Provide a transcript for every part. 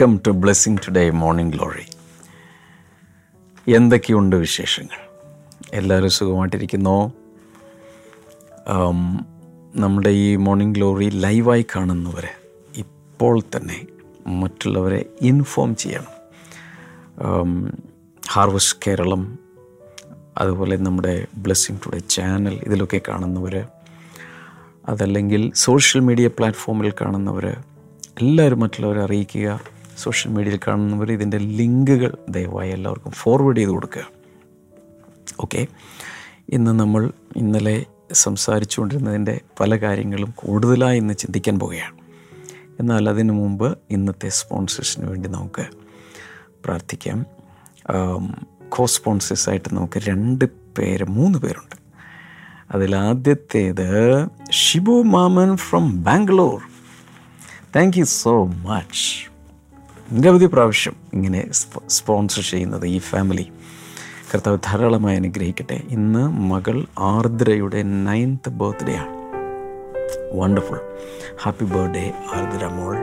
Welcome to blessing today morning glory എന്തൊക്കെയുണ്ട് വിശേഷങ്ങൾ? എല്ലാവരും സുഖമായിട്ടിരിക്കുന്നോ? നമ്മുടെ ഈ മോർണിംഗ് ഗ്ലോറി ലൈവായി കാണുന്നവരെ ഇപ്പോൾ തന്നെ മറ്റുള്ളവരെ ഇൻഫോം ചെയ്യണം. ഹാർവസ്റ്റ് കേരളം അതുപോലെ നമ്മുടെ ബ്ലെസ്സിങ് ടുഡേ ചാനൽ ഇതിലൊക്കെ കാണുന്നവർ അതല്ലെങ്കിൽ സോഷ്യൽ മീഡിയ പ്ലാറ്റ്ഫോമിൽ കാണുന്നവർ എല്ലാവരും മറ്റുള്ളവരെ അറിയിക്കുക. സോഷ്യൽ മീഡിയയിൽ കാണുന്നവർ ഇതിന്റെ ലിങ്കുകൾ ദയവായി എല്ലാവർക്കും ഫോർവേഡ് ചെയ്ത് കൊടുക്കുക. ഓക്കെ ഇന്ന് നമ്മൾ ഇന്നലെ സംസാരിച്ചുകൊണ്ടിരുന്നതിന്റെ പല കാര്യങ്ങളും കൂടുതലായി ഇന്ന് ചിന്തിക്കാൻ പോവുകയാണ്. എന്നാൽ അതിനു മുമ്പ് ഇന്നത്തെ സ്പോൺസേഴ്സിന് വേണ്ടി നമുക്ക് പ്രാർത്ഥിക്കാം. കോ സ്പോൺസേഴ്സായിട്ട് നമുക്ക് രണ്ട് പേര് മൂന്ന് പേരുണ്ട്. അതിലാദ്യത്തേത് Shibu Mammen from Bangalore thank you so much നിരവധി പ്രാവശ്യം ഇങ്ങനെ സ്പോൺസർ ചെയ്യുന്നത് ഈ ഫാമിലി കർത്താവ് ധാരാളമായി അനുഗ്രഹിക്കട്ടെ. ഇന്ന് മകൾ ആർദ്രയുടെ നയൻത്ത് ബർത്ത്ഡേ ആണ്. വണ്ടർഫുൾ ഹാപ്പി ബർത്ത്ഡേ ആർദ്ര മോൾ.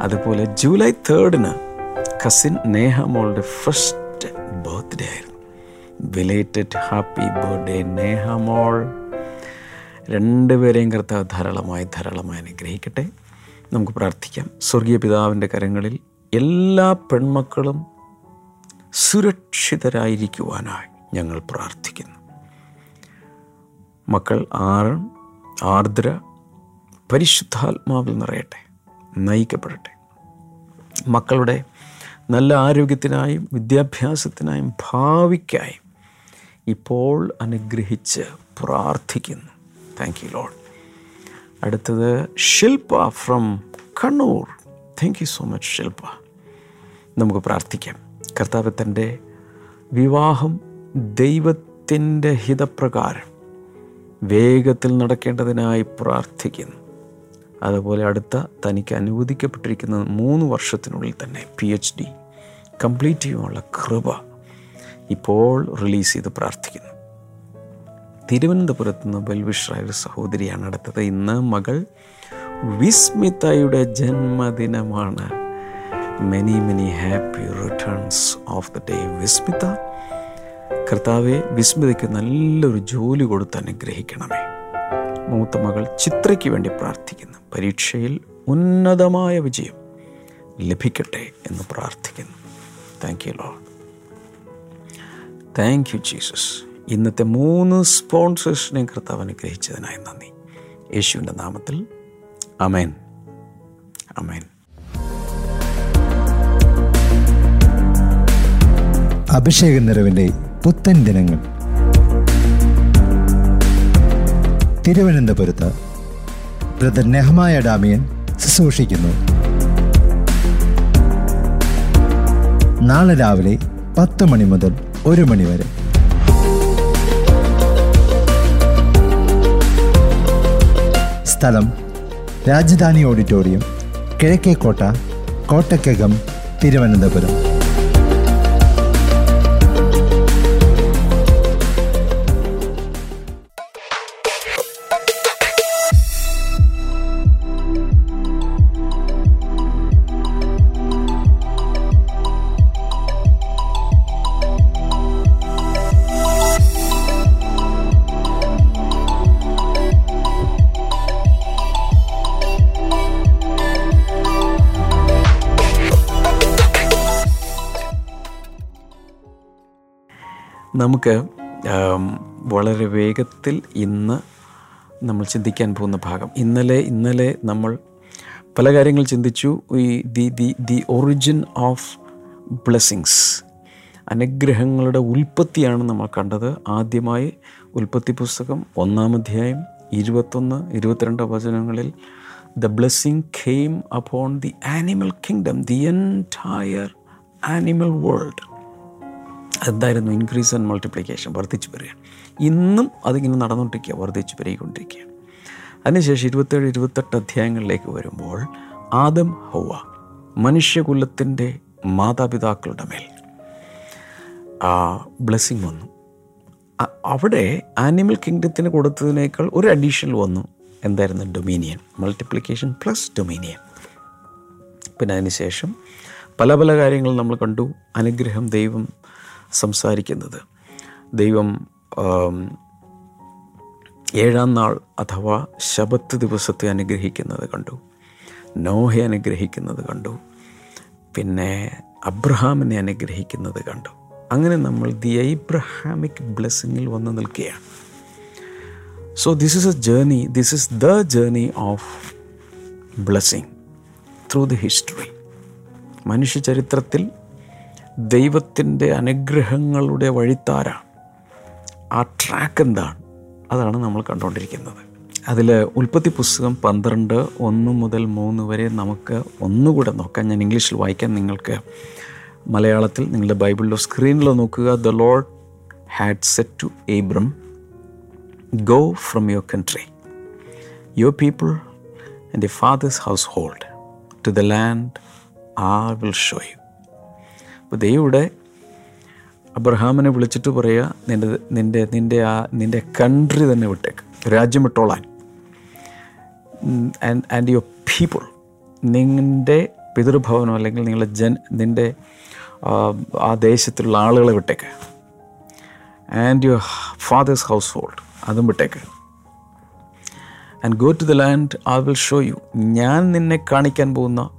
അതുപോലെ ജൂലൈ തേർഡിന് കസിൻ നേഹ മോളുടെ ഫസ്റ്റ് ബർത്ത്ഡേ ആയിരുന്നു. ബിലേറ്റഡ് ഹാപ്പി ബർത്ത്ഡേ നേഹ മോൾ. രണ്ടുപേരെയും കർത്താവ് ധാരാളമായി ധാരാളമായി അനുഗ്രഹിക്കട്ടെ. നമുക്ക് പ്രാർത്ഥിക്കാം. സ്വർഗീയ പിതാവിന്റെ കരങ്ങളിൽ എല്ലാ പെൺമക്കളും സുരക്ഷിതരായിരിക്കുവാനായി ഞങ്ങൾ പ്രാർത്ഥിക്കുന്നു. മക്കൾ ആറ് ആർദ്ര പരിശുദ്ധാത്മാവിൽ നിറയട്ടെ നയിക്കപ്പെടട്ടെ. മക്കളുടെ നല്ല ആരോഗ്യത്തിനായും വിദ്യാഭ്യാസത്തിനായും ഭാവിക്കായും ഇപ്പോൾ അനുഗ്രഹിച്ച് പ്രാർത്ഥിക്കുന്നു. താങ്ക് യു ലോഡ് അടുത്തത് Shilpa from Kannur thank you so much Shilpa നമുക്ക് പ്രാർത്ഥിക്കാം. കർത്താവ് തന്റെ വിവാഹം ദൈവത്തിന്റെ ഹിതപ്രകാരം വേഗത്തിൽ നടക്കേണ്ടതിനായി പ്രാർത്ഥിക്കുന്നു. അതുപോലെ അടുത്ത തനിക്ക് അനുവദിക്കപ്പെട്ടിരിക്കുന്ന മൂന്ന് വർഷത്തിനുള്ളിൽ തന്നെ പി എച്ച് ഡി കംപ്ലീറ്റ് ചെയ്യുവാനുള്ള കൃപ ഇപ്പോൾ റിലീസ് ചെയ്ത് പ്രാർത്ഥിക്കുന്നു. തിരുവനന്തപുരത്ത് നിന്ന് ബൽവിഷ്രായ സഹോദരിയാണ് അടുത്തത്. ഇന്ന് മകൾ വിസ്മിതയുടെ ജന്മദിനമാണ്. Many many happy returns of the day Vismitha കർത്താവെ വിസ്മിതയ്ക്ക് നല്ലൊരു ജോലി കൊടുത്ത് അനുഗ്രഹിക്കണമേ. മൂത്ത മകൾ ചിത്രയ്ക്ക് വേണ്ടി പ്രാർത്ഥിക്കുന്നു. പരീക്ഷയിൽ ഉന്നതമായ വിജയം ലഭിക്കട്ടെ എന്ന് പ്രാർത്ഥിക്കുന്നു. Thank you Lord thank you Jesus ഇന്നത്തെ മൂന്ന് സ്പോൺസേഴ്സിനെയും കർത്താവ് അനുഗ്രഹിച്ചതിനായി നന്ദി. യേശുവിന്റെ നാമത്തിൽ. അമേൻ അമേൻ അഭിഷേക നിറവിന്റെ പുത്തൻ ദിനങ്ങൾ. തിരുവനന്തപുരത്ത് ബ്രദർ നെഹമായ ഡാമിയൻ ശുശ്രൂഷിക്കുന്നു. നാളെ രാവിലെ പത്ത് മണി മുതൽ ഒരു മണി വരെ. സ്ഥലം രാജധാനി ഓഡിറ്റോറിയം കിഴക്കേക്കോട്ട കോട്ടക്കകം തിരുവനന്തപുരം. നമുക്ക് വളരെ വേഗത്തിൽ ഇന്ന് നമ്മൾ ചിന്തിക്കാൻ പോകുന്ന ഭാഗം. ഇന്നലെ ഇന്നലെ നമ്മൾ പല കാര്യങ്ങൾ ചിന്തിച്ചു. ഈ the the the origin of blessings. അനുഗ്രഹങ്ങളുടെ ഉൽപ്പത്തിയാണ് നമ്മൾ കണ്ടത്. ആദ്യമായി ഉൽപ്പത്തി പുസ്തകം ഒന്നാം അധ്യായം ഇരുപത്തൊന്ന് ഇരുപത്തിരണ്ട് വചനങ്ങളിൽ the blessing came upon the animal kingdom the entire animal world. എന്തായിരുന്നു ഇൻക്രീസ് ആൻഡ് മൾട്ടിപ്ലിക്കേഷൻ വർദ്ധിച്ചു വരിക ഇന്നും അതിങ്ങനെ നടന്നുകൊണ്ടിരിക്കുക വർദ്ധിച്ചു പെരുകിക്കൊണ്ടിരിക്കുക അതിനുശേഷം ഇരുപത്തേഴ് ഇരുപത്തെട്ട് അധ്യായങ്ങളിലേക്ക് വരുമ്പോൾ ആദം ഹൗവ മനുഷ്യകുലത്തിന്റെ മാതാപിതാക്കളുടെ മേൽ ബ്ലെസ്സിങ് വന്നു. അവിടെ ആനിമൽ കിങ്ഡത്തിന് കൊടുത്തതിനേക്കാൾ ഒരു അഡീഷണൽ വന്നു. എന്തായിരുന്നു? ഡൊമീനിയൻ മൾട്ടിപ്ലിക്കേഷൻ പ്ലസ് ഡൊമീനിയൻ പിന്നെ അതിനുശേഷം പല പല കാര്യങ്ങൾ നമ്മൾ കണ്ടു. അനുഗ്രഹം ദൈവം സംസാരിക്കുന്നത്. ദൈവം ഏഴാം നാൾ അഥവാ ശബത്ത് ദിവസത്തെ അനുഗ്രഹിക്കുന്നത് കണ്ടു. നോഹെ അനുഗ്രഹിക്കുന്നത് കണ്ടു. പിന്നെ അബ്രഹാമിനെ അനുഗ്രഹിക്കുന്നത് കണ്ടു. അങ്ങനെ നമ്മൾ ദി ഐബ്രഹാമിക് ബ്ലെസ്സിങ്ങിൽ വന്ന് നിൽക്കുകയാണ്. So this is a journey this is the journey of blessing through the history മനുഷ്യ ചരിത്രത്തിൽ ദൈവത്തിന്റെ അനുഗ്രഹങ്ങളുടെ വഴിത്താര. ആ ട്രാക്ക് എന്താണ്? അതാണ് നമ്മൾ കണ്ടുകൊണ്ടിരിക്കുന്നത്. അതിൽ ഉൽപ്പത്തി പുസ്തകം പന്ത്രണ്ട് ഒന്ന് മുതൽ മൂന്ന് വരെ നമുക്ക് ഒന്നുകൂടെ നോക്കാം. ഞാൻ ഇംഗ്ലീഷിൽ വായിക്കാൻ നിങ്ങൾക്ക് മലയാളത്തിൽ നിങ്ങളുടെ ബൈബിളിലോ സ്ക്രീനിലോ നോക്കുക. The Lord had said to Abram go from your country your people and the father's household to the land I will show you അപ്പോൾ ദൈവയുടെ അബ്രഹാമിനെ വിളിച്ചിട്ട് പറയുക നിന്റെ നിന്റെ നിന്റെ ആ നിന്റെ കൺട്രി തന്നെ വിട്ടേക്ക്. രാജ്യം വിട്ടോളാൻ. ആൻഡ് ആൻഡ് യുവർ പീപ്പിൾ നിന്റെ പിതൃഭവനം അല്ലെങ്കിൽ നിങ്ങളുടെ ജൻ നിന്റെ ആ ദേശത്തിലുള്ള ആളുകളെ വിട്ടേക്ക്. And your father's house hold അതും വിട്ടേക്ക്. And go to the land I will show you ഞാൻ നിന്നെ കാണിക്കാൻ പോകുന്ന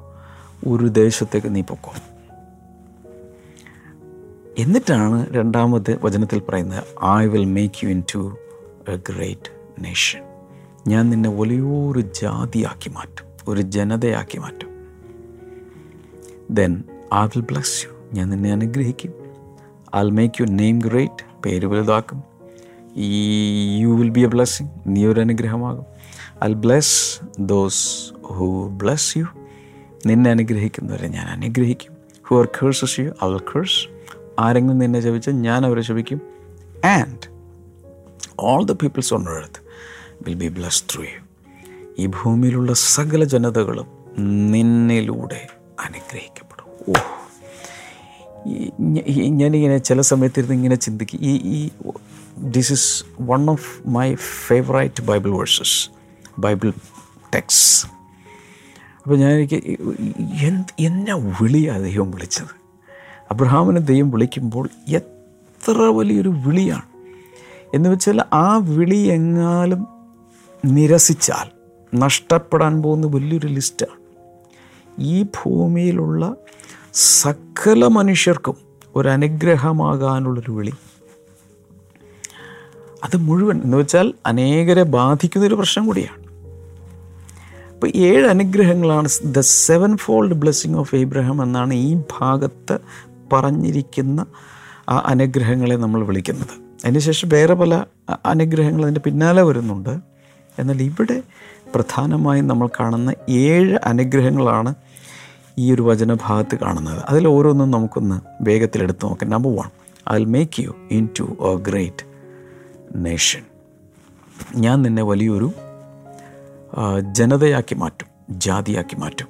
ഒരു ദേശത്തേക്ക് നീ പൊക്കോ. എന്നിട്ടാണ് രണ്ടാമത് വചനത്തിൽ പറയുന്നത് I will make you into a great nation ഞാൻ നിന്നെ വലിയൊരു ജാതിയാക്കി മാറ്റും ഒരു ജനതയാക്കി മാറ്റും. Then I will bless you ഞാൻ നിന്നെ അനുഗ്രഹിക്കും. I make you name great പേര് വലുതാക്കും. ഈ you will be a blessing നീ ഒരു അനുഗ്രഹമാകും. I bless those who bless you നിന്നെ അനുഗ്രഹിക്കുന്നവരെ ഞാൻ അനുഗ്രഹിക്കും. Who are curses you I will ആരെങ്കിലും നിന്നെ ശപിച്ചാൽ ഞാൻ അവരെ ശപിക്കും and all the peoples on earth will be bless through you ഈ ഭൂമിയിലുള്ള സകല ജനതകളും നിന്നിലൂടെ അനുഗ്രഹിക്കപ്പെടും. ഓ. ഞാനിങ്ങനെ ചില സമയത്തിരുന്ന് ഇങ്ങനെ ചിന്തിക്കും. ഈ ഈ this is one of my favourite Bible verses Bible text അപ്പോൾ ഞാൻ എന്നെ വിളിയാണ് ദൈവം വിളിച്ചത്? അബ്രഹാമിനെ ദൈവം വിളിക്കുമ്പോൾ എത്ര വലിയൊരു വിളിയാണ്. എന്ന് വെച്ചാൽ ആ വിളി എങ്ങാലും നിരസിച്ചാൽ നഷ്ടപ്പെടാൻ പോകുന്ന വലിയൊരു ലിസ്റ്റാണ്. ഈ ഭൂമിയിലുള്ള സകല മനുഷ്യർക്കും ഒരു വിളി. അത് മുഴുവൻ എന്ന് വെച്ചാൽ അനേകരെ ബാധിക്കുന്നൊരു പ്രശ്നം കൂടിയാണ്. അപ്പോൾ ഏഴ് അനുഗ്രഹങ്ങളാണ് the sevenfold blessing of Abraham എന്നാണ് ഈ ഭാഗത്ത് പറഞ്ഞിരിക്കുന്ന ആ അനുഗ്രഹങ്ങളെ നമ്മൾ വിളിക്കുന്നത്. അതിനുശേഷം വേറെ പല അനുഗ്രഹങ്ങൾ അതിന്റെ പിന്നാലെ വരുന്നുണ്ട്. എന്നാൽ ഇവിടെ പ്രധാനമായും നമ്മൾ കാണുന്ന ഏഴ് അനുഗ്രഹങ്ങളാണ് ഈ ഒരു വചനഭാഗത്ത് കാണുന്നത്. അതിൽ ഓരോന്നും നമുക്കൊന്ന് വേഗത്തിൽ എടുത്ത് നോക്കാം. Number one I will make you into a great nation ഞാൻ നിന്നെ വലിയൊരു ജനതയാക്കി മാറ്റും ജാതിയാക്കി മാറ്റും.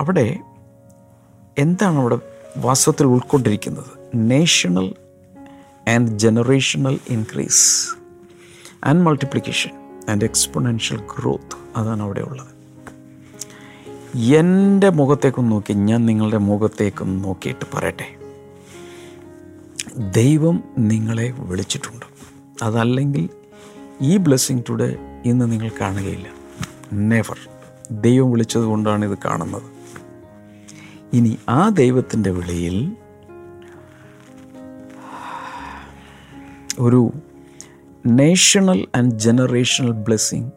അവിടെ എന്താണ് അവിടെ വാസ്തവത്തിൽ ഉൾക്കൊണ്ടിരിക്കുന്നത്. National and generational increase and multiplication and exponential growth അതാണ് അവിടെ ഉള്ളത്. എന്റെ മുഖത്തേക്കൊന്ന് നോക്കി ഞാൻ നിങ്ങളുടെ മുഖത്തേക്കൊന്ന് നോക്കിയിട്ട് പറയട്ടെ. ദൈവം നിങ്ങളെ വിളിച്ചിട്ടുണ്ട്. അതല്ലെങ്കിൽ ഈ ബ്ലെസ്സിങ് ടുഡേ ഇന്ന് നിങ്ങൾ കാണുകയില്ല. നെവർ ദൈവം വിളിച്ചത് കൊണ്ടാണ് ഇത് കാണുന്നത്. ഇനി ആ ദൈവത്തിന്റെ വിളിയിൽ ഒരു നേഷണൽ ആൻഡ് ജനറേഷണൽ ബ്ലെസ്സിങ്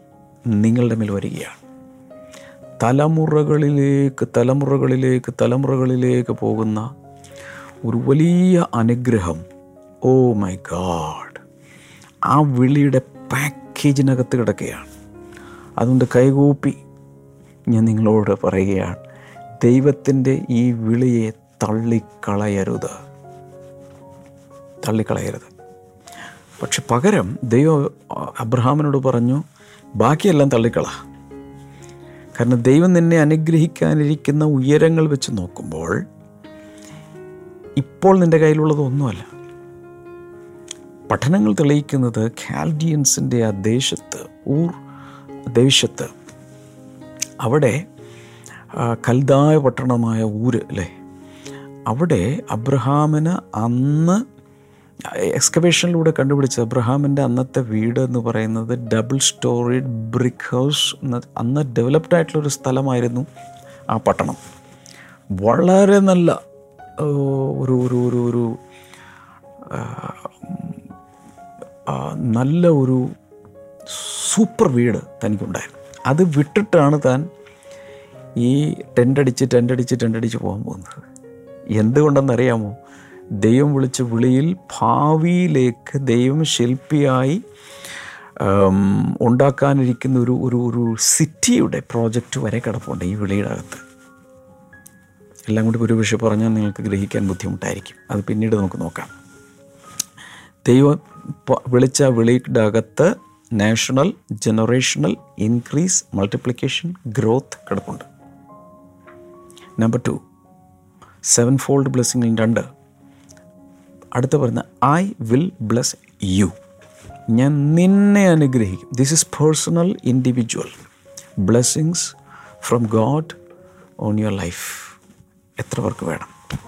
നിങ്ങളുടെ മേൽ വരികയാണ്. തലമുറകളിലേക്ക് തലമുറകളിലേക്ക് തലമുറകളിലേക്ക് പോകുന്ന ഒരു വലിയ അനുഗ്രഹം. Oh my god. ആ വിളിയുടെ പാക്കേജിനകത്ത് കിടക്കുകയാണ്. അതുകൊണ്ട് കൈകൂപ്പി ഞാൻ നിങ്ങളോട് പറയുകയാണ്. ദൈവത്തിന്റെ ഈ വിളിയെ തള്ളിക്കളയരുത്. തള്ളിക്കളയരുത്. പക്ഷെ പകരം ദൈവം അബ്രഹാമിനോട് പറഞ്ഞു ബാക്കിയെല്ലാം തള്ളിക്കള. കാരണം ദൈവം നിന്നെ അനുഗ്രഹിക്കാനിരിക്കുന്ന ഉയരങ്ങൾ വെച്ച് നോക്കുമ്പോൾ ഇപ്പോൾ നിന്റെ കയ്യിലുള്ളത് ഒന്നുമല്ല. പഠനങ്ങൾ തെളിയിക്കുന്നത് കാൽഡിയൻസിന്റെ ആ ദേശത്ത് ഊർ ദേശത്ത്. അവിടെ കൽദായ പട്ടണമായ ഊര് അല്ലേ? അവിടെ അബ്രഹാമിന് അന്ന് എക്സ്കവേഷനിലൂടെ കണ്ടുപിടിച്ച അബ്രഹാമിന്റെ അന്നത്തെ വീട് എന്ന് പറയുന്നത് ഡബിൾ സ്റ്റോറിഡ് ബ്രിക്ക് ഹൗസ് എന്ന അന്ന് ഡെവലപ്ഡ് ആയിട്ടുള്ളൊരു സ്ഥലമായിരുന്നു ആ പട്ടണം. വളരെ നല്ല ഒരു ഒരു ഒരു ഒരു നല്ല ഒരു സൂപ്പർ വീട് തനിക്കുണ്ടായിരുന്നു. അത് വിട്ടിട്ടാണ് താൻ ഈ ടെന്റടിച്ച് ടെന്റടിച്ച് ടെന്റടിച്ച് പോകാൻ പോകുന്നത്. എന്തുകൊണ്ടെന്നറിയാമോ? ദൈവം വിളിച്ച വിളിയിൽ ഭാവിയിലേക്ക് ദൈവം ശില്പിയായി ഉണ്ടാക്കാനിരിക്കുന്ന ഒരു ഒരു ഒരു സിറ്റിയുടെ പ്രോജക്റ്റ് വരെ കിടപ്പുണ്ട് ഈ വിളിയുടെ അകത്ത്. എല്ലാം കൂടി ഒരു വിഷയം പറഞ്ഞാൽ നിങ്ങൾക്ക് ഗ്രഹിക്കാൻ ബുദ്ധിമുട്ടായിരിക്കും. അത് പിന്നീട് നമുക്ക് നോക്കാം. ദൈവം വിളിച്ച വിളിയുടെ അകത്ത് national generational increase multiplication growth കിടപ്പുണ്ട്. നമ്പർ ടു സെവൻ ഫോൾഡ് ബ്ലെസ്സിങ്ങിൽ രണ്ട്. അടുത്ത പറയുന്ന ഐ വിൽ ബ്ലസ് യു ഞാൻ നിന്നെ അനുഗ്രഹിക്കും. This is personal individual blessings from God on your life എത്ര പേർക്ക് വേണം?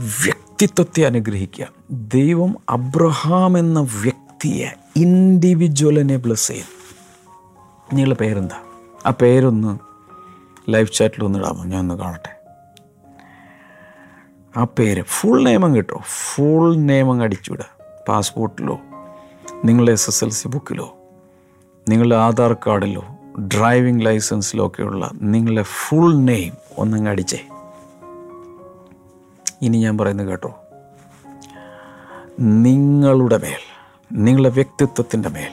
വ്യക്തിത്വത്തെ അനുഗ്രഹിക്കുക. ദൈവം അബ്രഹാം എന്ന വ്യക്തിയെ ഇൻഡിവിജ്വലിനെ ബ്ലസ് ചെയ്യും. നിങ്ങളുടെ പേരെന്താ? ആ പേരൊന്ന് ലൈവ് ചാറ്റിൽ ഒന്ന് ഇടാമോ? ഞാൻ ഒന്ന് കാണട്ടെ. ആ പേര് ഫുൾ നെയിമം കിട്ടോ ഫുൾ നെയിമം അടിച്ചുവിടുക പാസ്പോർട്ടിലോ നിങ്ങളുടെ എസ് എസ് എൽ സി ബുക്കിലോ നിങ്ങളുടെ ആധാർ കാർഡിലോ ഡ്രൈവിംഗ് ലൈസൻസിലോ ഒക്കെയുള്ള നിങ്ങളുടെ ഫുൾ നെയിം ഒന്നങ്ങ് അടിച്ചേ. ഇനി ഞാൻ പറയുന്നത് കേട്ടോ. നിങ്ങളുടെ മേൽ നിങ്ങളുടെ വ്യക്തിത്വത്തിന്റെ മേൽ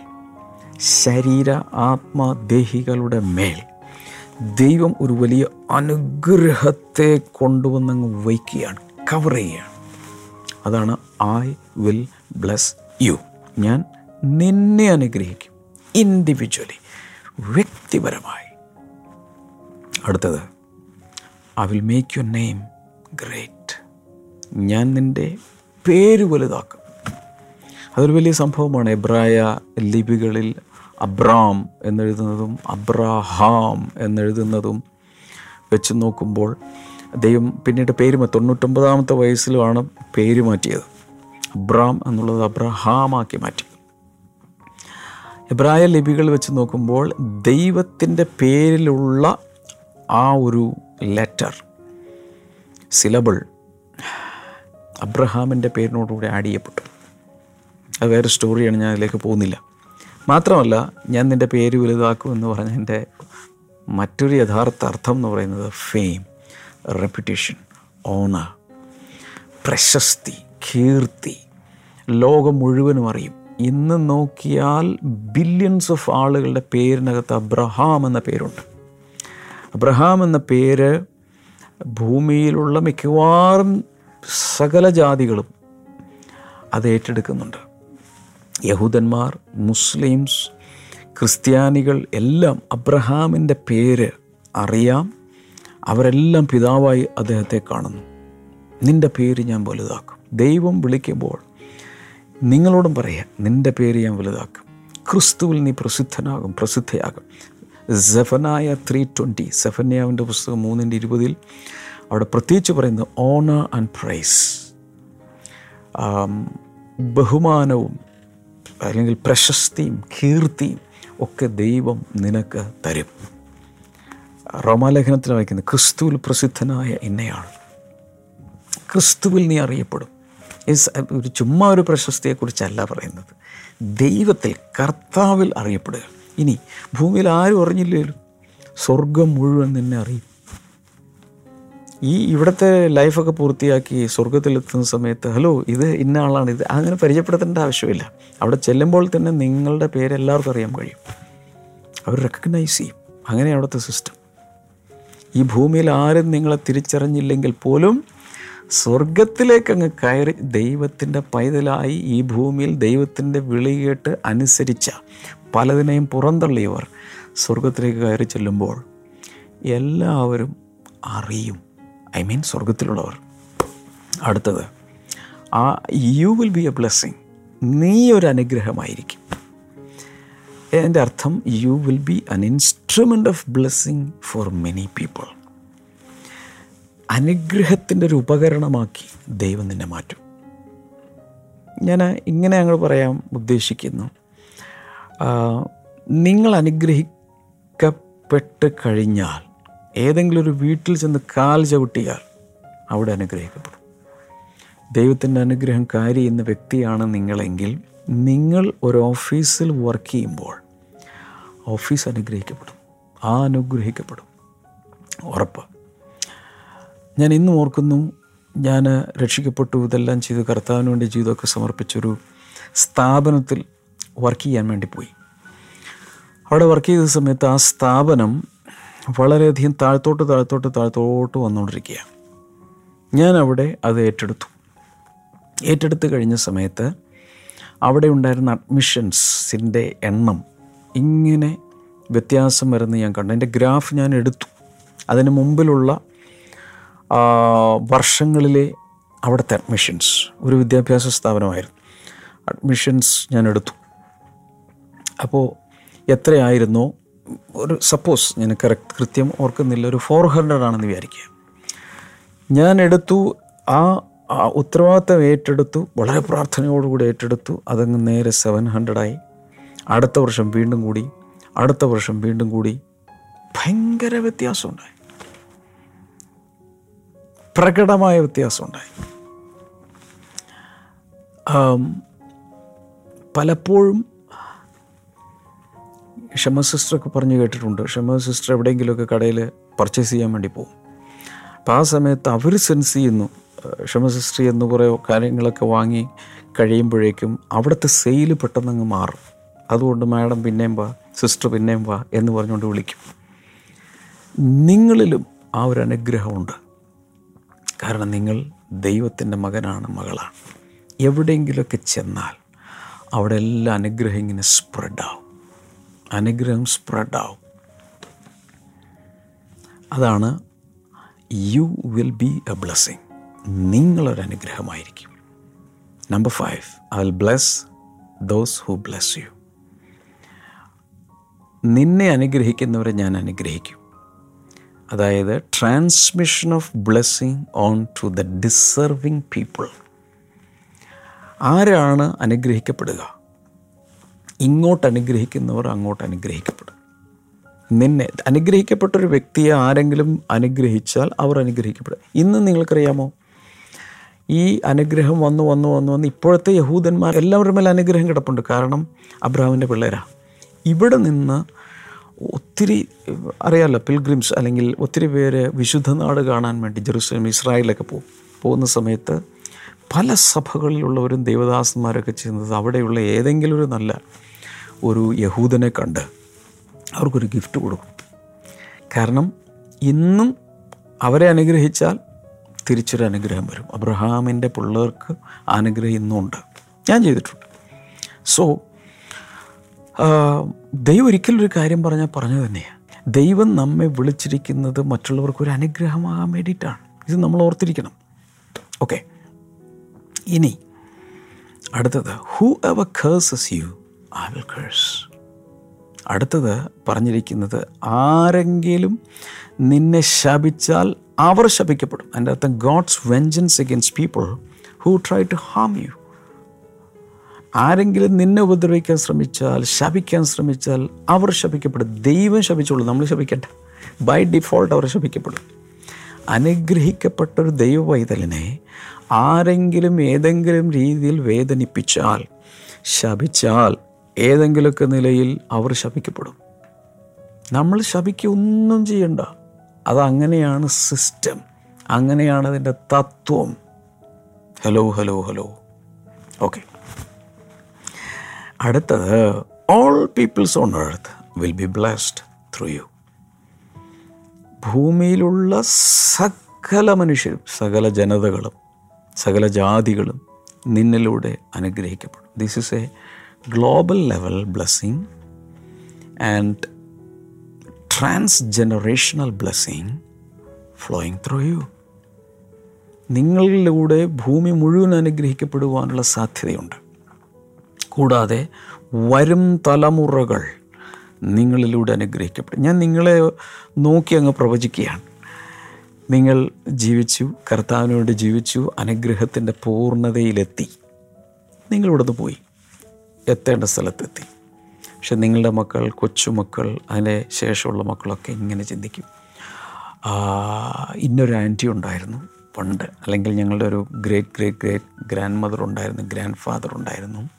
ശരീര ആത്മദേഹികളുടെ മേൽ ദൈവം ഒരു വലിയ അനുഗ്രഹത്തെ കൊണ്ടുവന്നങ്ങ് വയ്ക്കുകയാണ് കവർ ചെയ്യുകയാണ്. അതാണ് ഐ വിൽ ബ്ലസ് യു ഞാൻ നിന്നെ അനുഗ്രഹിക്കും ഇൻഡിവിജ്വലി വ്യക്തിപരമായി. അടുത്തത് I will make your name great ഞാൻ നിന്റെ പേര് വലുതാക്കും. അതൊരു വലിയ സംഭവമാണ്. എബ്രായ ലിപികളിൽ അബ്രാം എന്നെഴുതുന്നതും അബ്രഹാം എന്നെഴുതുന്നതും വെച്ച് നോക്കുമ്പോൾ അദ്ദേഹം പിന്നീട് പേര് തൊണ്ണൂറ്റൊമ്പതാമത്തെ വയസ്സിലുമാണ് പേര് മാറ്റിയത്. അബ്രാം എന്നുള്ളത് അബ്രഹാമാക്കി മാറ്റി. എബ്രായ ലിപികൾ വെച്ച് നോക്കുമ്പോൾ ദൈവത്തിന്റെ പേരിലുള്ള ആ ഒരു ലെറ്റർ സിലബിൾ അബ്രഹാമിന്റെ പേരിനോടുകൂടി ആഡ് ചെയ്യപ്പെട്ടു. അത് വേറെ സ്റ്റോറിയാണ് ഞാൻ അതിലേക്ക് പോകുന്നില്ല. മാത്രമല്ല ഞാൻ നിന്റെ പേര് വലുതാക്കും എന്ന് പറഞ്ഞ എന്റെ മറ്റൊരു യഥാർത്ഥ അർത്ഥം എന്ന് പറയുന്നത് ഫെയിം റെപ്യൂട്ടേഷൻ ഓണർ പ്രശസ്തി കീർത്തി ലോകം മുഴുവനും അറിയും. ഇന്ന് നോക്കിയാൽ ബില്യൺസ് ഓഫ് ആളുകളുടെ പേരിനകത്ത് അബ്രഹാം എന്ന പേരുണ്ട്. അബ്രഹാം എന്ന പേര് ഭൂമിയിലുള്ള മിക്കവാറും സകല ജാതികളും അത് ഏറ്റെടുക്കുന്നുണ്ട്. യഹൂദന്മാർ മുസ്ലിംസ് ക്രിസ്ത്യാനികൾ എല്ലാം അബ്രഹാമിന്റെ പേര് അറിയാം. അവരെല്ലാം പിതാവായി അദ്ദേഹത്തെ കാണുന്നു. നിന്റെ പേര് ഞാൻ വലുതാക്കും. ദൈവം വിളിക്കുമ്പോൾ നിങ്ങളോടും പറയാം നിന്റെ പേര് ഞാൻ വലുതാക്കും. ക്രിസ്തുവിൽ നീ പ്രസിദ്ധനാകും പ്രസിദ്ധയാകും. സെഫനായ ത്രീ ട്വന്റി സെഫന്യാവിന്റെ പുസ്തകം മൂന്നിന്റെ ഇരുപതിൽ അവിടെ പ്രത്യേകിച്ച് പറയുന്നത് ഓണർ ആൻഡ് പ്രൈസ് ബഹുമാനവും അല്ലെങ്കിൽ പ്രശസ്തിയും കീർത്തിയും ഒക്കെ ദൈവം നിനക്ക് തരും. റോമാലേഖനത്തിൽ വായിക്കുന്നത് ക്രിസ്തുവിൽ പ്രസിദ്ധനായ ഇന്നയാൾ. ക്രിസ്തുവിൽ നീ അറിയപ്പെടും. ഒരു ചുമ്മാ ഒരു പ്രശസ്തിയെക്കുറിച്ചല്ല പറയുന്നത്. ദൈവത്തിൽ കർത്താവിൽ അറിയപ്പെടുക. ഇനി ഭൂമിയിൽ ആരും അറിഞ്ഞില്ലേലും സ്വർഗം മുഴുവൻ നിന്നെ അറിയും ഈ ഇവിടുത്തെ ലൈഫൊക്കെ പൂർത്തിയാക്കി സ്വർഗത്തിലെത്തുന്ന സമയത്ത് ഹലോ ഇത് ഇന്ന ആളാണ് ഇത് അങ്ങനെ പരിചയപ്പെടുത്തേണ്ട ആവശ്യമില്ല. അവിടെ ചെല്ലുമ്പോൾ തന്നെ നിങ്ങളുടെ പേര് എല്ലാവർക്കും അറിയാൻ കഴിയും. അവർ റെക്കഗ്നൈസ് ചെയ്യും. അങ്ങനെ അവിടുത്തെ സിസ്റ്റം ഈ ഭൂമിയിൽ ആരും നിങ്ങളെ തിരിച്ചറിഞ്ഞില്ലെങ്കിൽ പോലും സ്വർഗത്തിലേക്ക് അങ്ങ് കയറി ദൈവത്തിന്റെ പൈതലായി ഈ ഭൂമിയിൽ ദൈവത്തിന്റെ വിളി കേട്ട് അനുസരിച്ച പലതിനെയും പുറന്തള്ളിയവർ സ്വർഗത്തിലേക്ക് കയറി ചെല്ലുമ്പോൾ എല്ലാവരും അറിയും. ഐ മീൻ സ്വർഗത്തിലുള്ളവർ അടുത്തത് ആ you will be a blessing നീ ഒരു അനുഗ്രഹമായിരിക്കും എന്റെ അർത്ഥം you will be an instrument of blessing for many people അനുഗ്രഹത്തിന്റെ ഒരു ഉപകരണമാക്കി ദൈവം നിന്നെ മാറ്റും. ഞാൻ ഇങ്ങനെ ഞങ്ങൾ പറയാൻ ഉദ്ദേശിക്കുന്നു. നിങ്ങൾ അനുഗ്രഹിക്കപ്പെട്ട് കഴിഞ്ഞാൽ ഏതെങ്കിലും ഒരു വീട്ടിൽ ചെന്ന് കാൽ ചവിട്ടിയാൽ അവിടെ അനുഗ്രഹിക്കപ്പെടും. ദൈവത്തിന്റെ അനുഗ്രഹം കാരി എന്ന വ്യക്തിയാണ് നിങ്ങളെങ്കിൽ നിങ്ങൾ ഒരു ഓഫീസിൽ വർക്ക് ചെയ്യുമ്പോൾ ഓഫീസ് അനുഗ്രഹിക്കപ്പെടും. ആ അനുഗ്രഹിക്കപ്പെടും. ഉറപ്പ്. ഞാൻ ഇന്നും ഓർക്കുന്നു ഞാൻ രക്ഷിക്കപ്പെട്ടു ഇതെല്ലാം ചെയ്ത് കർത്താവിന് വേണ്ടി ജീവിതമൊക്കെ സമർപ്പിച്ചൊരു സ്ഥാപനത്തിൽ വർക്ക് ചെയ്യാൻ വേണ്ടി പോയി. അവിടെ വർക്ക് ചെയ്ത സമയത്ത് ആ സ്ഥാപനം വളരെയധികം താഴ്ത്തോട്ട് താഴ്ത്തോട്ട് താഴ്ത്തോട്ട് വന്നുകൊണ്ടിരിക്കുകയാണ്. ഞാൻ അവിടെ അത് ഏറ്റെടുത്തു. ഏറ്റെടുത്ത് കഴിഞ്ഞ സമയത്ത് അവിടെ ഉണ്ടായിരുന്ന അഡ്മിഷൻസിന്റെ എണ്ണം ഇങ്ങനെ വ്യത്യാസം വരുന്ന ഞാൻ കണ്ടു. എന്റെ ഗ്രാഫ് ഞാൻ എടുത്തു. അതിന് മുമ്പിലുള്ള വർഷങ്ങളിലെ അവിടുത്തെ അഡ്മിഷൻസ് ഒരു വിദ്യാഭ്യാസ സ്ഥാപനമായിരുന്നു. അഡ്മിഷൻസ് ഞാൻ എടുത്തു. അപ്പോൾ എത്രയായിരുന്നോ? ഒരു സപ്പോസ് ഞാൻ കറക്റ്റ് കൃത്യം ഓർക്കുന്നില്ല ഒരു ഫോർ ഹൺഡ്രഡ് ആണെന്ന് വിചാരിക്കുക. ഞാൻ എടുത്തു ആ ഉത്തരവാദിത്തം ഏറ്റെടുത്തു വളരെ പ്രാർത്ഥനയോടുകൂടി ഏറ്റെടുത്തു അതങ്ങ് നേരെ സെവൻ ഹൺഡ്രഡായി അടുത്ത വർഷം വീണ്ടും കൂടി അടുത്ത വർഷം വീണ്ടും കൂടി ഭയങ്കര വ്യത്യാസമുണ്ടായി. പ്രകടമായ വ്യത്യാസമുണ്ടായി. പലപ്പോഴും ക്ഷമ സിസ്റ്ററൊക്കെ പറഞ്ഞു കേട്ടിട്ടുണ്ട്. ഷമ സിസ്റ്റർ എവിടെയെങ്കിലുമൊക്കെ കടയിൽ പർച്ചേസ് ചെയ്യാൻ വേണ്ടി പോകും. അപ്പം ആ സമയത്ത് അവർ സെൻസ് ചെയ്യുന്നു ഷമ സിസ്റ്റർ എന്ന് കുറേ കാര്യങ്ങളൊക്കെ വാങ്ങി കഴിയുമ്പോഴേക്കും അവിടുത്തെ സെയിൽ പെട്ടെന്നങ്ങ് മാറും. അതുകൊണ്ട് മാഡം പിന്നെയും വാ സിസ്റ്റർ പിന്നെയും വാ എന്ന് പറഞ്ഞുകൊണ്ട് വിളിക്കും. നിങ്ങളിലും ആ ഒരു അനുഗ്രഹമുണ്ട്. കാരണം നിങ്ങൾ ദൈവത്തിന്റെ മകനാണ് മകളാണ്. എവിടെയെങ്കിലുമൊക്കെ ചെന്നാൽ അവിടെ എല്ലാ അനുഗ്രഹം ഇങ്ങനെ സ്പ്രെഡാവും അനുഗ്രഹം സ്പ്രെഡാവും അതാണ് you will be a blessing നിങ്ങളൊരു അനുഗ്രഹമായിരിക്കും. Number five I will bless those who bless you നിന്നെ അനുഗ്രഹിക്കുന്നവരെ ഞാൻ അനുഗ്രഹിക്കും. അതായത് transmission of blessing on to the deserving people ആരാണ് അനുഗ്രഹിക്കപ്പെടുക? ഇങ്ങോട്ട് അനുഗ്രഹിക്കുന്നവർ അങ്ങോട്ട് അനുഗ്രഹിക്കപ്പെടും. നിന്നെ അനുഗ്രഹിക്കപ്പെട്ട ഒരു വ്യക്തിയെ ആരെങ്കിലും അനുഗ്രഹിച്ചാൽ അവർ അനുഗ്രഹിക്കപ്പെടും. ഇന്ന് നിങ്ങൾക്കറിയാമോ? ഈ അനുഗ്രഹം വന്നു വന്നു വന്നു വന്ന്. ഇപ്പോഴത്തെ യഹൂദന്മാർ എല്ലാവരുടെ മേലെ അനുഗ്രഹം കിടപ്പുണ്ട്. കാരണം അബ്രാമിന്റെ പിള്ളേരാണ് ഇവിടെ നിന്ന് ഒത്തിരി അറിയാമല്ലോ പിൽഗ്രിംസ് അല്ലെങ്കിൽ ഒത്തിരി പേര് വിശുദ്ധ നാട് കാണാൻ വേണ്ടി ജെറുസലേം ഇസ്രായേലൊക്കെ പോകും. പോകുന്ന സമയത്ത് പല സഭകളിലുള്ളവരും ദേവദാസന്മാരൊക്കെ ചെയ്യുന്നത് അവിടെയുള്ള ഏതെങ്കിലും ഒരു നല്ല ഒരു യഹൂദനെ കണ്ട് അവർക്കൊരു ഗിഫ്റ്റ് കൊടുക്കും. കാരണം ഇന്നും അവരെ അനുഗ്രഹിച്ചാൽ തിരിച്ചൊരു അനുഗ്രഹം വരും. അബ്രഹാമിന്റെ പിള്ളേർക്ക് അനുഗ്രഹം ഇന്നും ഉണ്ട്. ഞാൻ ചെയ്തിട്ടുണ്ട്. സോ ദൈവം ഒരിക്കലും ഒരു കാര്യം പറഞ്ഞാൽ പറഞ്ഞു തന്നെയാണ് ദൈവം നമ്മെ വിളിച്ചിരിക്കുന്നത് മറ്റുള്ളവർക്ക് ഒരു അനുഗ്രഹമാകാൻ വേണ്ടിയിട്ടാണ്. ഇത് നമ്മൾ ഓർത്തിരിക്കണം. ഓക്കെ ഇനി അടുത്തത് whoever curses you I will curse അടുത്തത് പറഞ്ഞിരിക്കുന്നത് ആരെങ്കിലും നിന്നെ ശപിച്ചാൽ അവർ ശപിക്കപ്പെടും. അതിന്റെ അർത്ഥം God's vengeance against people who try to harm you ആരെങ്കിലും നിന്നെ ഉപദ്രവിക്കാൻ ശ്രമിച്ചാൽ ശപിക്കാൻ ശ്രമിച്ചാൽ അവർ ശപിക്കപ്പെടും. ദൈവം ശപിച്ചോളൂ നമ്മൾ ശപിക്കണ്ട ബൈ ഡിഫോൾട്ട് അവർ ശപിക്കപ്പെടും. അനുഗ്രഹിക്കപ്പെട്ട ഒരു ദൈവ ആരെങ്കിലും ഏതെങ്കിലും രീതിയിൽ വേദനിപ്പിച്ചാൽ ശപിച്ചാൽ ഏതെങ്കിലുമൊക്കെ നിലയിൽ അവർ ശപിക്കപ്പെടും. നമ്മൾ ശപിക്കൊന്നും ചെയ്യണ്ട. അതങ്ങനെയാണ് സിസ്റ്റം. അങ്ങനെയാണ് അതിന്റെ തത്വം. Hello hello hello. ഓക്കെ. അടുത്തത് all peoples on earth will be blessed through you ഭൂമിയിലുള്ള സകല മനുഷ്യരും സകല ജനതകളും സകല ജാതികളും നിന്നിലൂടെ അനുഗ്രഹിക്കപ്പെടും. This is a global level blessing and transgenerational blessing flowing through you നിങ്ങളിലൂടെ ഭൂമി മുഴുവൻ അനുഗ്രഹിക്കപ്പെടുവാനുള്ള സാധ്യതയുണ്ട്. കൂടാതെ വരും തലമുറകൾ നിങ്ങളിലൂടെ അനുഗ്രഹിക്കപ്പെടും. ഞാൻ നിങ്ങളെ നോക്കി അങ്ങ് പ്രവചിക്കുകയാണ്. നിങ്ങൾ ജീവിച്ചു കർത്താവിനോട് ജീവിച്ചു അനുഗ്രഹത്തിന്റെ പൂർണതയിലെത്തി. നിങ്ങളിവിടുന്ന് പോയി. എത്തേണ്ട സ്ഥലത്തെത്തി. പക്ഷെ നിങ്ങളുടെ മക്കൾ കൊച്ചുമക്കൾ അതിന് ശേഷമുള്ള മക്കളൊക്കെ ഇങ്ങനെ ചിന്തിക്കും. ഇന്നൊരു ആന്റി ഉണ്ടായിരുന്നു പണ്ട്. അല്ലെങ്കിൽ ഞങ്ങളുടെ ഒരു great great great grandmother ഉണ്ടായിരുന്നു. ഗ്രാൻഡ് ഫാദർ ഉണ്ടായിരുന്നു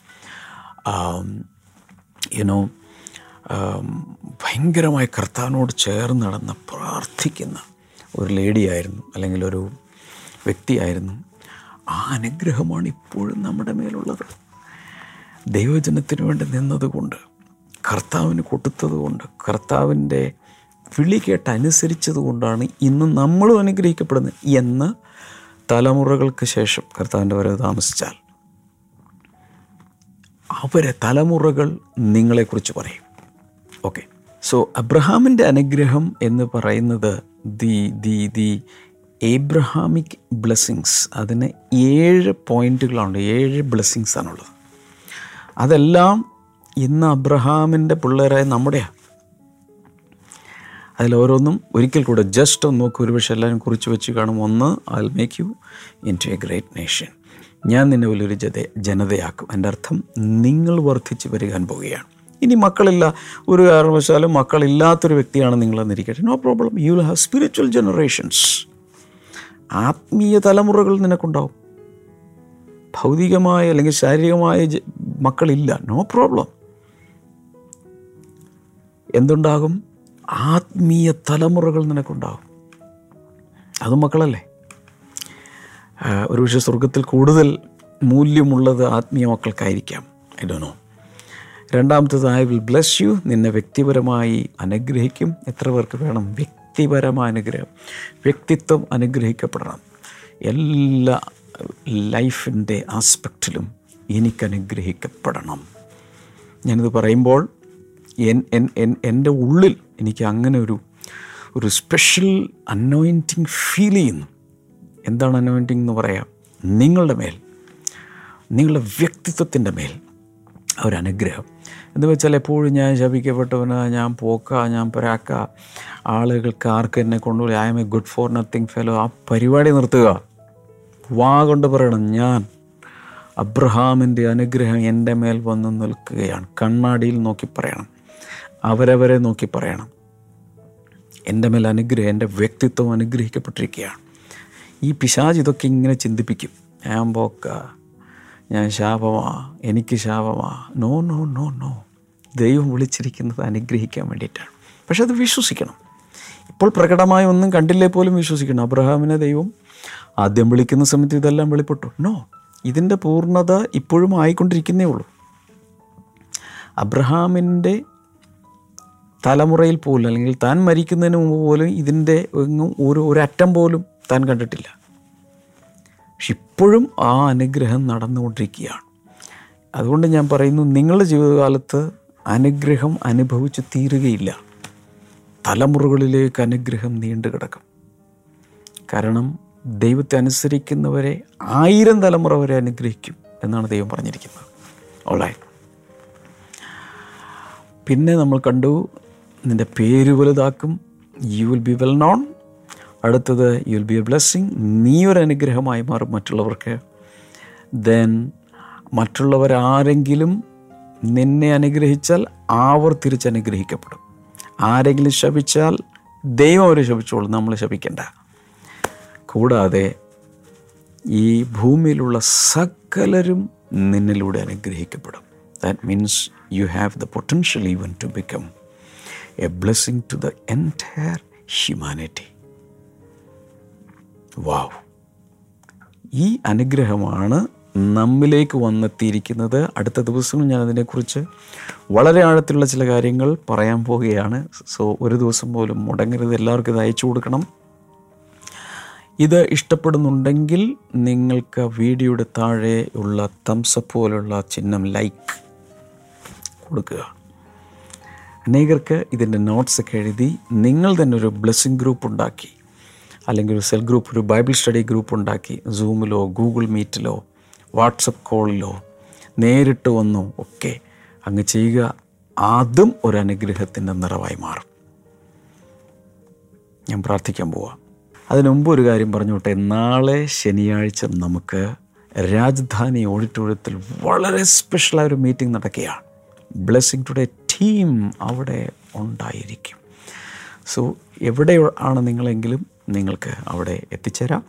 യുനോ ഭയങ്കരമായി കർത്താവിനോട് ചേർന്ന് നടന്ന് പ്രാർത്ഥിക്കുന്ന ഒരു ലേഡിയായിരുന്നു അല്ലെങ്കിൽ ഒരു വ്യക്തിയായിരുന്നു ആ അനുഗ്രഹമാണ് ഇപ്പോഴും നമ്മുടെ മേലുള്ളത്. ദൈവജനത്തിന് വേണ്ടി നിന്നതുകൊണ്ട് കർത്താവിന് കൊടുത്തതുകൊണ്ട് കർത്താവിന്റെ വിളി കേട്ട് അനുസരിച്ചത് കൊണ്ടാണ് ഇന്ന് നമ്മളും അനുഗ്രഹിക്കപ്പെടുന്നത് എന്ന് തലമുറകൾക്ക് ശേഷം കർത്താവിന്റെ വരവ് താമസിച്ചാൽ. അവരെ തലമുറകൾ നിങ്ങളെക്കുറിച്ച് പറയും. ഓക്കെ സോ അബ്രഹാമിന്റെ അനുഗ്രഹം എന്ന് പറയുന്നത് the the the Abrahamic blessings. അതിന് ഏഴ് പോയിന്റുകളാണ്. ഏഴ് ബ്ലെസ്സിങ്സ് ആണുള്ളത്. അതെല്ലാം ഇന്ന് അബ്രഹാമിന്റെ പിള്ളേരായ നമ്മുടെയാണ് അതിലോരോന്നും ഒരിക്കൽ കൂടെ ജസ്റ്റ് ഒന്ന് നോക്കി. ഒരുപക്ഷെ എല്ലാവരും കുറിച്ച് വെച്ച് കാണും. ഒന്ന് I make you into a great nation ഞാൻ നിന്നെ വലിയൊരു ജനതയാക്കും. എന്റെ അർത്ഥം നിങ്ങൾ വർദ്ധിച്ച് വരികാൻ പോവുകയാണ്. ഇനി മക്കളില്ല. ഒരു കാരണവശാലും മക്കളില്ലാത്തൊരു വ്യക്തിയാണ് നിങ്ങളെന്നിരിക്കട്ടെ no problem you will have spiritual generations ആത്മീയ തലമുറകൾ നിനക്കുണ്ടാവും. ഭൗതികമായ അല്ലെങ്കിൽ ശാരീരികമായ മക്കളില്ല. നോ പ്രോബ്ലം എന്തുണ്ടാകും? ആത്മീയ തലമുറകൾ നിനക്കുണ്ടാകും. അത് മക്കളല്ലേ? ഒരുപക്ഷെ സ്വർഗത്തിൽ കൂടുതൽ മൂല്യമുള്ളത് ആത്മീയ മക്കൾക്കായിരിക്കാം. ഐ ഡോ നോ രണ്ടാമത്തത് ഐ വിൽ ബ്ലെസ് യു നിന്നെ വ്യക്തിപരമായി അനുഗ്രഹിക്കും. എത്ര പേർക്ക് വേണം? വ്യക്തിപരമായ അനുഗ്രഹം. വ്യക്തിത്വം അനുഗ്രഹിക്കപ്പെടണം. എല്ലാ ലൈഫിന്റെ ആസ്പെക്റ്റിലും എനിക്ക് അനുഗ്രഹിക്കപ്പെടണം ഞാനിത് പറയുമ്പോൾ എൻ എൻ എൻ എന്റെ ഉള്ളിൽ എനിക്ക് അങ്ങനെ ഒരു ഒരു സ്പെഷ്യൽ അനോയിന്റിങ് ഫീൽ ചെയ്യുന്നു. എന്താണ് അനോയിന്റിങ് എന്ന് പറയാം? നിങ്ങളുടെ മേൽ നിങ്ങളുടെ വ്യക്തിത്വത്തിന്റെ മേൽ ഒരനുഗ്രഹം എന്ന് വെച്ചാൽ എപ്പോഴും ഞാൻ ശപിക്കപ്പെട്ടവന് ഞാൻ പോക്ക ഞാൻ പരാക്ക. ആളുകൾക്ക് ആർക്ക് എന്നെ കൊണ്ടുപോയി? I am a good for nothing fellow ആ പരിപാടി നിർത്തുക. വാ കൊണ്ട് പറയണം ഞാൻ അബ്രഹാമിന്റെ അനുഗ്രഹം എന്റെ മേൽ വന്ന് നിൽക്കുകയാണ്. കണ്ണാടിയിൽ നോക്കി പറയണം. അവരവരെ നോക്കി പറയണം. എന്റെ മേൽ അനുഗ്രഹം എന്റെ വ്യക്തിത്വം അനുഗ്രഹിക്കപ്പെട്ടിരിക്കുകയാണ്. ഈ പിശാജ് ഇതൊക്കെ ഇങ്ങനെ ചിന്തിപ്പിക്കും. ഞാൻ പോക്ക ഞാൻ ശാപമാ എനിക്ക് ശാപമാ. No no no no. ദൈവം വിളിച്ചിരിക്കുന്നത് അനുഗ്രഹിക്കാൻ വേണ്ടിയിട്ടാണ്. പക്ഷെ അത് വിശ്വസിക്കണം. ഇപ്പോൾ പ്രകടമായ ഒന്നും കണ്ടില്ലേ പോലും വിശ്വസിക്കണം. അബ്രഹാമിനെ ദൈവം ആദ്യം വിളിക്കുന്ന സമയത്ത് ഇതെല്ലാം വെളിപ്പെട്ടു. നോ ഇതിന്റെ പൂർണത ഇപ്പോഴും ആയിക്കൊണ്ടിരിക്കുന്നേ ഉള്ളൂ. അബ്രഹാമിന്റെ തലമുറയിൽ പോലും അല്ലെങ്കിൽ താൻ മരിക്കുന്നതിന് മുമ്പ് പോലും ഇതിന്റെ ഒരു ഒരറ്റം പോലും താൻ കണ്ടിട്ടില്ല. പക്ഷെ ഇപ്പോഴും ആ അനുഗ്രഹം നടന്നുകൊണ്ടിരിക്കുകയാണ്. അതുകൊണ്ട് ഞാൻ പറയുന്നു നിങ്ങളുടെ ജീവിതകാലത്ത് അനുഗ്രഹം അനുഭവിച്ച് തീരുകയില്ല. തലമുറകളിലേക്ക് അനുഗ്രഹം നീണ്ടു കിടക്കും. കാരണം ദൈവത്തെ അനുസരിക്കുന്നവരെ ആയിരം തലമുറ വരെ അനുഗ്രഹിക്കും എന്നാണ് ദൈവം പറഞ്ഞിരിക്കുന്നത്. ഓളായി പിന്നെ നമ്മൾ കണ്ടു നിന്റെ പേര് വലുതാക്കും. You will be well known അടുത്തത് you will be a blessing നീ ഒരു അനുഗ്രഹമായി മാറും മറ്റുള്ളവർക്ക്. ദെൻ മറ്റുള്ളവരാരെങ്കിലും നിന്നെ അനുഗ്രഹിച്ചാൽ ആവർ തിരിച്ചനുഗ്രഹിക്കപ്പെടും. ആരെങ്കിലും ശപിച്ചാൽ ദൈവം അവരെ ശപിച്ചോളും. നമ്മൾ ശപിക്കണ്ട. കൂടാതെ ഈ ഭൂമിയിലുള്ള സകലരും നിന്നിലൂടെ അനുഗ്രഹിക്കപ്പെടും. That means you have the potential even to become a blessing to the entire humanity wow ഈ അനുഗ്രഹമാണ് നമ്മിലേക്ക് വന്നെത്തിയിരിക്കുന്നത്. അടുത്ത ദിവസം ഞാൻ അതിനെക്കുറിച്ച് വളരെ ആഴത്തിലുള്ള ചില കാര്യങ്ങൾ പറയാൻ പോവുകയാണ്. സോ ഒരു ദിവസം പോലും മുടങ്ങരുത്. എല്ലാവർക്കും ഇത് അയച്ചു കൊടുക്കണം. ഇത് ഇഷ്ടപ്പെടുന്നുണ്ടെങ്കിൽ നിങ്ങൾക്ക് വീഡിയോയുടെ താഴെ ഉള്ള തംസപ്പ് പോലുള്ള ചിഹ്നം ലൈക്ക് കൊടുക്കുക. അനേകർക്ക് ഇതിന്റെ നോട്ട്സൊക്കെ എഴുതി നിങ്ങൾ തന്നെ ഒരു ബ്ലെസ്സിങ് ഗ്രൂപ്പ് ഉണ്ടാക്കി. അല്ലെങ്കിൽ ഒരു സെൽ ഗ്രൂപ്പ് ഒരു ബൈബിൾ സ്റ്റഡി ഗ്രൂപ്പ് ഉണ്ടാക്കി സൂമിലോ ഗൂഗിൾ മീറ്റിലോ വാട്സപ്പ് കോളിലോ നേരിട്ട് വന്നോ ഒക്കെ അങ്ങ് ചെയ്യുക. അതും ഒരു അനുഗ്രഹത്തിന്റെ നിറവായി മാറും. ഞാൻ പ്രാർത്ഥിക്കാൻ പോവാം. അതിനുമുമ്പ് ഒരു കാര്യം പറഞ്ഞോട്ടെ നാളെ ശനിയാഴ്ച നമുക്ക് രാജധാനി ഓഡിറ്റോറിയത്തിൽ വളരെ സ്പെഷ്യലായ ഒരു മീറ്റിംഗ് നടക്കുകയാണ്. ബ്ലെസ്സിങ് ടുഡേ ടീം അവിടെ ഉണ്ടായിരിക്കും. സോ എവിടെ ആണ് നിങ്ങളെങ്കിലും നിങ്ങൾക്ക് അവിടെ എത്തിച്ചേരാം.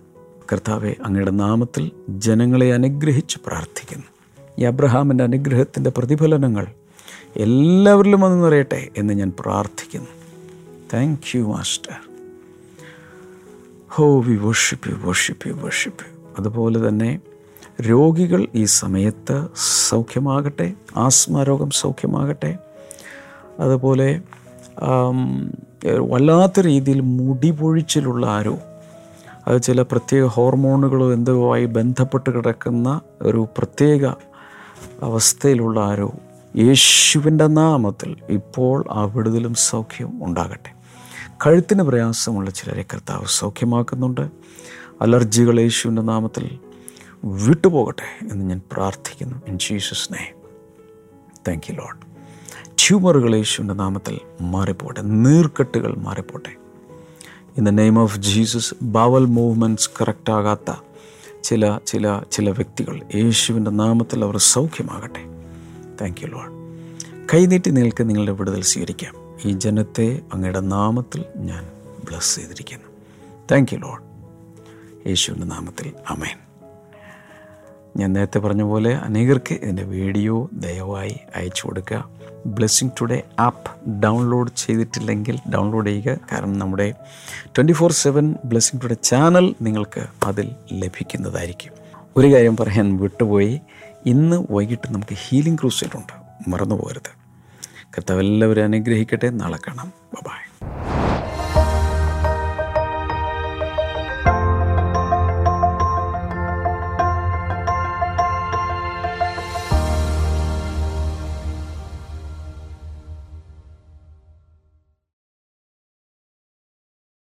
കർത്താവെ അങ്ങയുടെ നാമത്തിൽ ജനങ്ങളെ അനുഗ്രഹിച്ച് പ്രാർത്ഥിക്കുന്നു. ഈ അബ്രഹാമിന്റെ അനുഗ്രഹത്തിന്റെ പ്രതിഫലനങ്ങൾ എല്ലാവരിലും വന്ന് നിറയട്ടെ എന്ന് ഞാൻ പ്രാർത്ഥിക്കുന്നു. Thank you master oh we worship you worship you worship you അതുപോലെ തന്നെ രോഗികൾ ഈ സമയത്ത് സൗഖ്യമാകട്ടെ ആസ്മരോഗം സൗഖ്യമാകട്ടെ. അതുപോലെ വല്ലാത്ത രീതിയിൽ മുടി പൊഴിച്ചിലുള്ള ആരോ. അത് ചില പ്രത്യേക ഹോർമോണുകളോ എന്തോ ആയി ബന്ധപ്പെട്ട് കിടക്കുന്ന ഒരു പ്രത്യേക അവസ്ഥയിലുള്ള ആരോ. യേശുവിന്റെ നാമത്തിൽ ഇപ്പോൾ ആ വിടുതലും സൗഖ്യം ഉണ്ടാകട്ടെ. കഴുത്തിന് പ്രയാസമുള്ള ചിലരെ കർത്താവ് സൗഖ്യമാക്കുന്നുണ്ട്. അലർജികൾ യേശുവിന്റെ നാമത്തിൽ വിട്ടുപോകട്ടെ എന്ന് ഞാൻ പ്രാർത്ഥിക്കുന്നു. In Jesus name thank you Lord ട്യൂമറുകൾ യേശുവിന്റെ നാമത്തിൽ മാറിപ്പോട്ടെ നീർക്കെട്ടുകൾ മാറിപ്പോട്ടെ in the name of Jesus bowel movements കറക്റ്റാകാത്ത ചില ചില ചില വ്യക്തികൾ യേശുവിന്റെ നാമത്തിൽ അവർ സൗഖ്യമാകട്ടെ. താങ്ക് യു ലോഡ് കൈനീട്ടി നിൽക്ക് നിങ്ങളുടെ വിടുതൽ സ്വീകരിക്കാം. ഈ ജനത്തെ അങ്ങയുടെ നാമത്തിൽ ഞാൻ ബ്ലസ് ചെയ്തിരിക്കുന്നു. താങ്ക് യു ലോഡ് യേശുവിന്റെ നാമത്തിൽ അമേൻ ഞാൻ നേരത്തെ പറഞ്ഞ പോലെ അനേകർക്ക് ഇതിന്റെ വീഡിയോ ദയവായി അയച്ചു കൊടുക്കുക. ബ്ലെസ്സിങ് ടുഡേ ആപ്പ് ഡൗൺലോഡ് ചെയ്തിട്ടില്ലെങ്കിൽ ഡൗൺലോഡ് ചെയ്യുക. കാരണം നമ്മുടെ twenty four seven blessing today channel നിങ്ങൾക്ക് അതിൽ ലഭിക്കുന്നതായിരിക്കും. ഒരു കാര്യം പറയാൻ വിട്ടുപോയി. ഇന്ന് വൈകിട്ട് നമുക്ക് ഹീലിംഗ് ക്രൂസൈറ്റുണ്ട് മറന്നു പോകരുത് കർത്താവ് എല്ലാവരും അനുഗ്രഹിക്കട്ടെ. നാളെ കാണാം. ബൈ